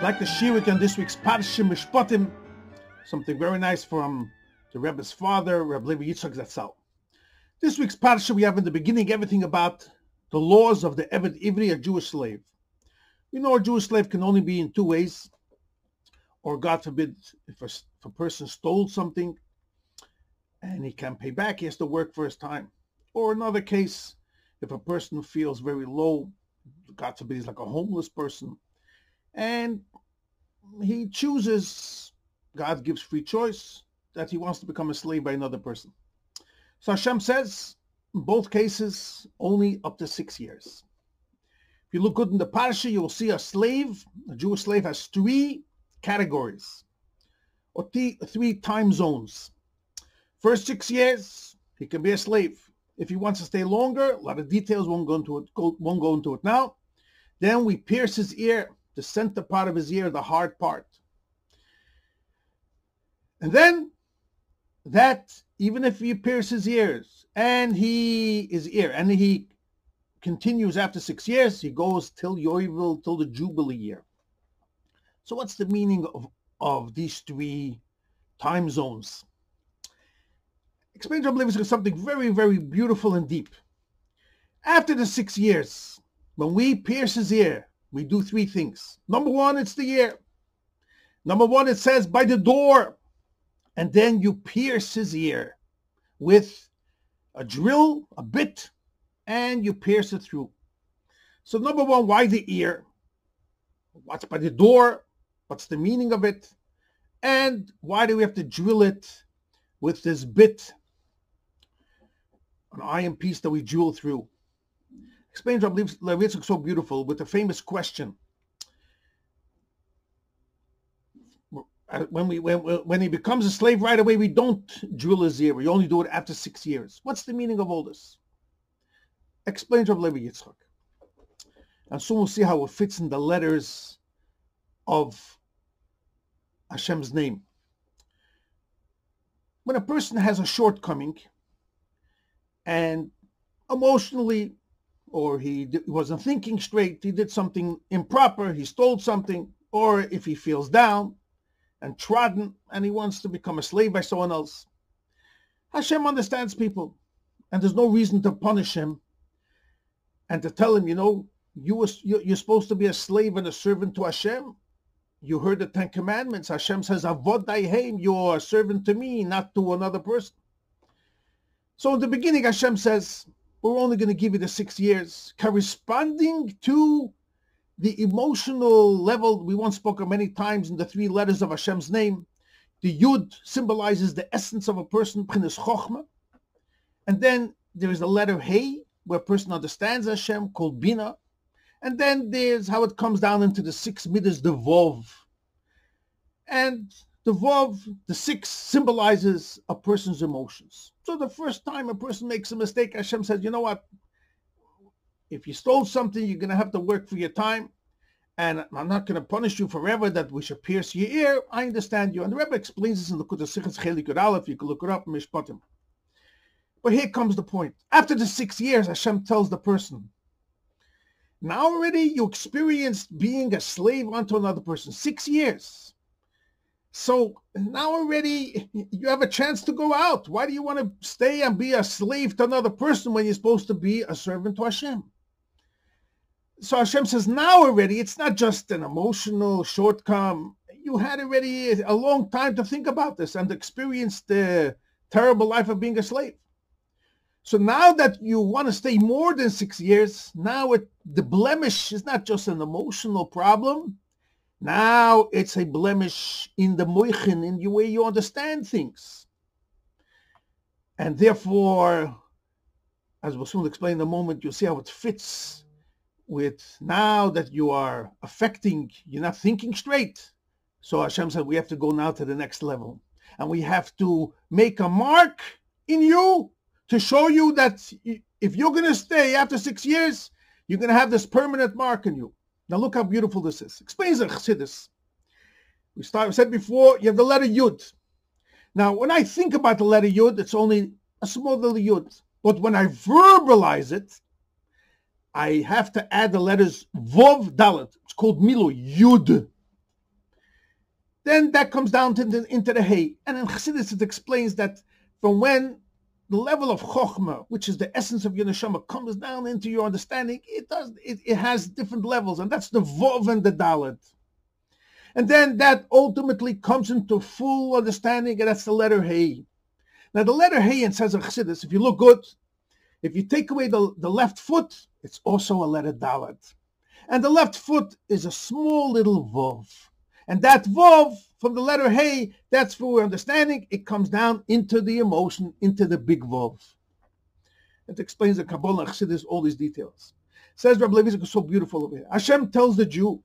like the shirik on this week's Parshim Mishpatim, something very nice from the Rebbe's father, Reb Levi Yitzchak Zatzal. This week's Parsha, we have in the beginning everything about the laws of the Eved Ivri, a Jewish slave. We know a Jewish slave can only be in two ways, or God forbid, if a, if a person stole something and he can't pay back, he has to work for his time. Or another case, if a person feels very low, God forbid he's like a homeless person, and he chooses, God gives free choice, that he wants to become a slave by another person. So Hashem says, in both cases, only up to six years. If you look good in the Parsha, you will see a slave, a Jewish slave has three categories, or th- three time zones. First six years, he can be a slave. If he wants to stay longer, a lot of details won't go into it, go, won't go into it now. Then we pierce his ear, the center part of his ear, the hard part. And then that, even if he pierces ears and he is ear and he continues after six years, he goes till Yovel, till the Jubilee year. So what's the meaning of, of these three time zones? Explains Rabbi Levi something very, very beautiful and deep. After the six years, when we pierce his ear, we do three things. Number one, it's the ear. Number one, it says by the door. And then you pierce his ear with a drill, a bit, and you pierce it through. So number one, why the ear? What's by the door? What's the meaning of it? And why do we have to drill it with this bit, an iron piece that we drill through? Explains Rabbi Levi Yitzchak so beautiful with the famous question. Uh, when we when when he becomes a slave right away, we don't drill his ear. We only do it after six years. What's the meaning of all this? Explains Rabbi Levi Yitzchak. And soon we'll see how it fits in the letters of Hashem's name. When a person has a shortcoming and emotionally or he wasn't thinking straight, he did something improper, he stole something, or if he feels down and trodden and he wants to become a slave by someone else. Hashem understands people, and there's no reason to punish him and to tell him, you know, you was you're supposed to be a slave and a servant to Hashem. You heard the Ten Commandments. Hashem says, Avadai hem, you're a servant to me, not to another person. So in the beginning, Hashem says, we're only going to give you the six years, corresponding to the emotional level we once spoke of many times in the three letters of Hashem's name. The Yud symbolizes the essence of a person. And then there is the letter Hey, where a person understands Hashem, called Bina. And then there's how it comes down into the six midas, the Vov. And the Vov, the six, symbolizes a person's emotions. So the first time a person makes a mistake, Hashem says, you know what? If you stole something, you're going to have to work for your time. And I'm not going to punish you forever that we should pierce your ear. I understand you. And the Rebbe explains this in the Likkutei Sichos Chelik Aleph. You can look it up Mishpatim. But here comes the point. After the six years, Hashem tells the person, now already you experienced being a slave unto another person. Six years. So now already you have a chance to go out. Why do you want to stay and be a slave to another person when you're supposed to be a servant to Hashem? So Hashem says, now already, it's not just an emotional shortcome. You had already a long time to think about this and experience the terrible life of being a slave. So now that you want to stay more than six years, now it, the blemish is not just an emotional problem. Now it's a blemish in the moichin, in the way you understand things. And therefore, as we'll soon explain in a moment, you'll see how it fits with now that you are affecting, you're not thinking straight. So Hashem said, we have to go now to the next level. And we have to make a mark in you to show you that if you're going to stay after six years, you're going to have this permanent mark in you. Now look how beautiful this is. Explains the Chassidus. We started, said before, you have the letter Yud. Now, when I think about the letter Yud, it's only a small little Yud. But when I verbalize it, I have to add the letters Vov Dalet. It's called Milo, Yud. Then that comes down to the, into the Hey. And in Chassidus it explains that from when the level of chokhmah, which is the essence of your neshama, comes down into your understanding, it does it, it has different levels, and that's the vov and the dalet. And then that ultimately comes into full understanding, and that's the letter hey. Now the letter hey in says of Chassidus, if you look good, if you take away the, the left foot, it's also a letter dalet. And the left foot is a small little vov. And that vov from the letter hey, that's for understanding. It comes down into the emotion, into the big vov. It explains the Kabbalah Chassidus, all these details. Says Rabbi Levi so beautiful over here. Hashem tells the Jew,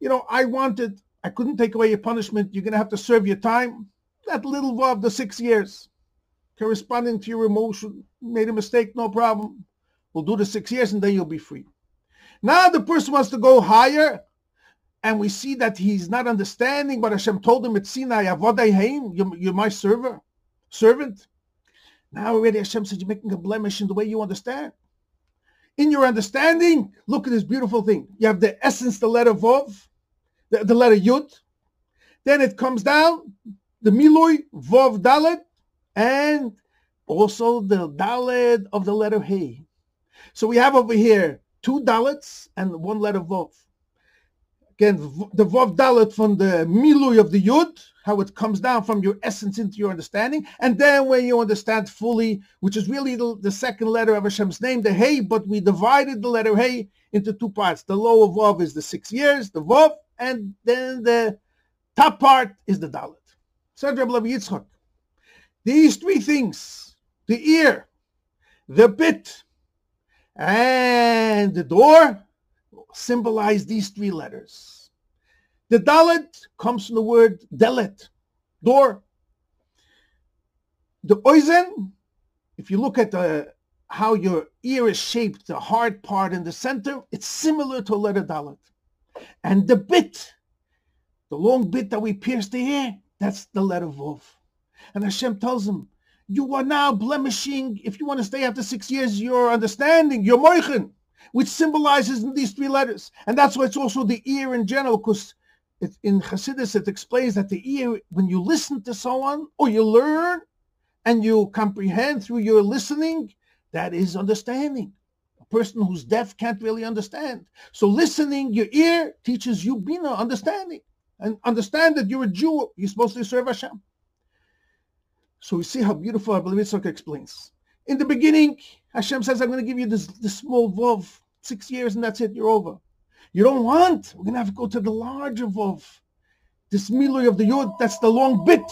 you know, I wanted, I couldn't take away your punishment. You're going to have to serve your time. That little vov, the six years, corresponding to your emotion. Made a mistake, no problem. We'll do the six years and then you'll be free. Now the person wants to go higher, and we see that he's not understanding what Hashem told him at Sinai, Avodai you're, you're my server, servant. Now already Hashem said, you're making a blemish in the way you understand. In your understanding, look at this beautiful thing. You have the essence, the letter Vov, the, the letter Yud. Then it comes down, the Milui, Vov Dalet, and also the Dalet of the letter Hey. So we have over here two dalets and one letter Vov. Again, the Vov dalet from the Milui of the Yud, how it comes down from your essence into your understanding. And then when you understand fully, which is really the, the second letter of Hashem's name, the Hey, but we divided the letter Hey into two parts. The lower Vov is the six years, the Vov, and then the top part is the dalet. Said Yitzchak, these three things, the ear, the bit, and the door symbolize these three letters. The Dalet comes from the word Delet, door. The Oizen, if you look at the how your ear is shaped, the hard part in the center, it's similar to a letter Dalet. And the bit, the long bit that we pierce the ear, that's the letter Vov. And Hashem tells him, you are now blemishing, if you want to stay after six years, your understanding, your moichen, which symbolizes these three letters. And that's why it's also the ear in general, because in Hasidus it explains that the ear, when you listen to someone or you learn and you comprehend through your listening, that is understanding. A person who's deaf can't really understand. So listening, your ear teaches you bina, understanding. And understand that you're a Jew, you're supposed to serve Hashem. So we see how beautiful Rabbi Yitzchak explains. In the beginning, Hashem says, I'm going to give you this, this small Vov, six years, and that's it, you're over. You don't want, we're going to have to go to the larger Vov. This Milui of the Yud, that's the long bit.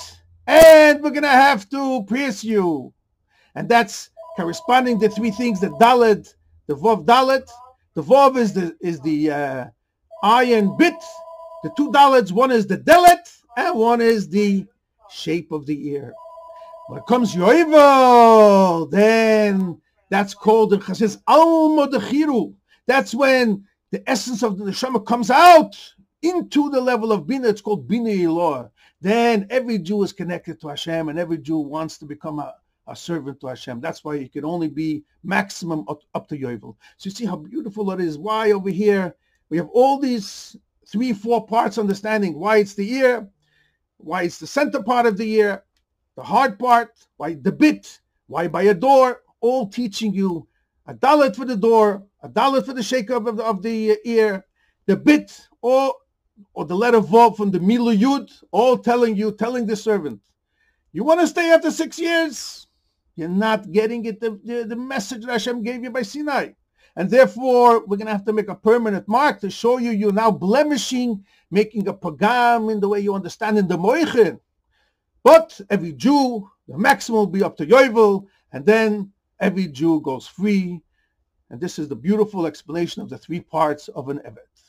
And we're going to have to pierce you. And that's corresponding to three things, the Dalet, the Vov Dalet. The Vov is the, is the uh, iron bit. The two Dalets, one is the Delet, and one is the shape of the ear. When it comes Yoivel, then that's called in Chassidus Alma Dechiru. That's when the essence of the neshama comes out into the level of bina. It's called bina ilor. Then every Jew is connected to Hashem, and every Jew wants to become a, a servant to Hashem. That's why it can only be maximum up, up to Yovel. So you see how beautiful it is. Why over here we have all these three, four parts understanding why it's the ear, why it's the center part of the ear, the hard part, why the bit, why by a door, all teaching you a dalet for the door, a dalet for the shake of the, of the ear, the bit, or, or the letter vav from the milui yud, all telling you, telling the servant, you want to stay after six years? You're not getting it, the, the, the message that Hashem gave you by Sinai. And therefore, we're going to have to make a permanent mark to show you you're now blemishing, making a pagam in the way you understand in the moichin. But every Jew, the maximum will be up to Yovel, and then every Jew goes free. And this is the beautiful explanation of the three parts of an Eved.